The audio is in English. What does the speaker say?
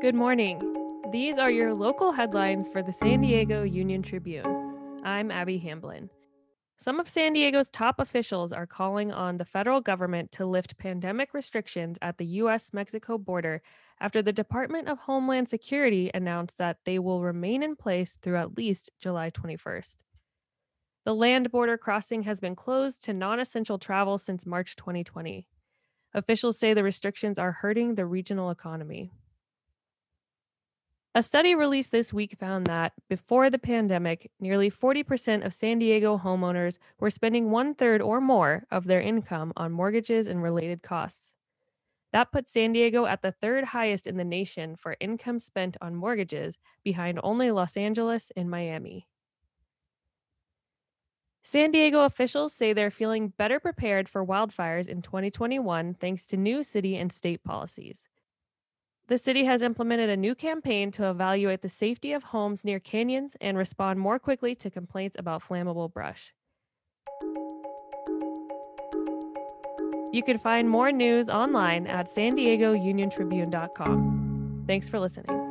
Good morning. These are your local headlines for the San Diego Union Tribune. I'm Abby Hamblin. Some of San Diego's top officials are calling on the federal government to lift pandemic restrictions at the U.S. Mexico border after the Department of Homeland Security announced that they will remain in place through at least July 21st. The land border crossing has been closed to non essential travel since March 2020. Officials say the restrictions are hurting the regional economy. A study released this week found that before the pandemic, nearly 40% of San Diego homeowners were spending one third or more of their income on mortgages and related costs. That puts San Diego at the third highest in the nation for income spent on mortgages, behind only Los Angeles and Miami. San Diego officials say they're feeling better prepared for wildfires in 2021 thanks to new city and state policies. The city has implemented a new campaign to evaluate the safety of homes near canyons and respond more quickly to complaints about flammable brush. You can find more news online at san diego union tribune.com. Thanks for listening.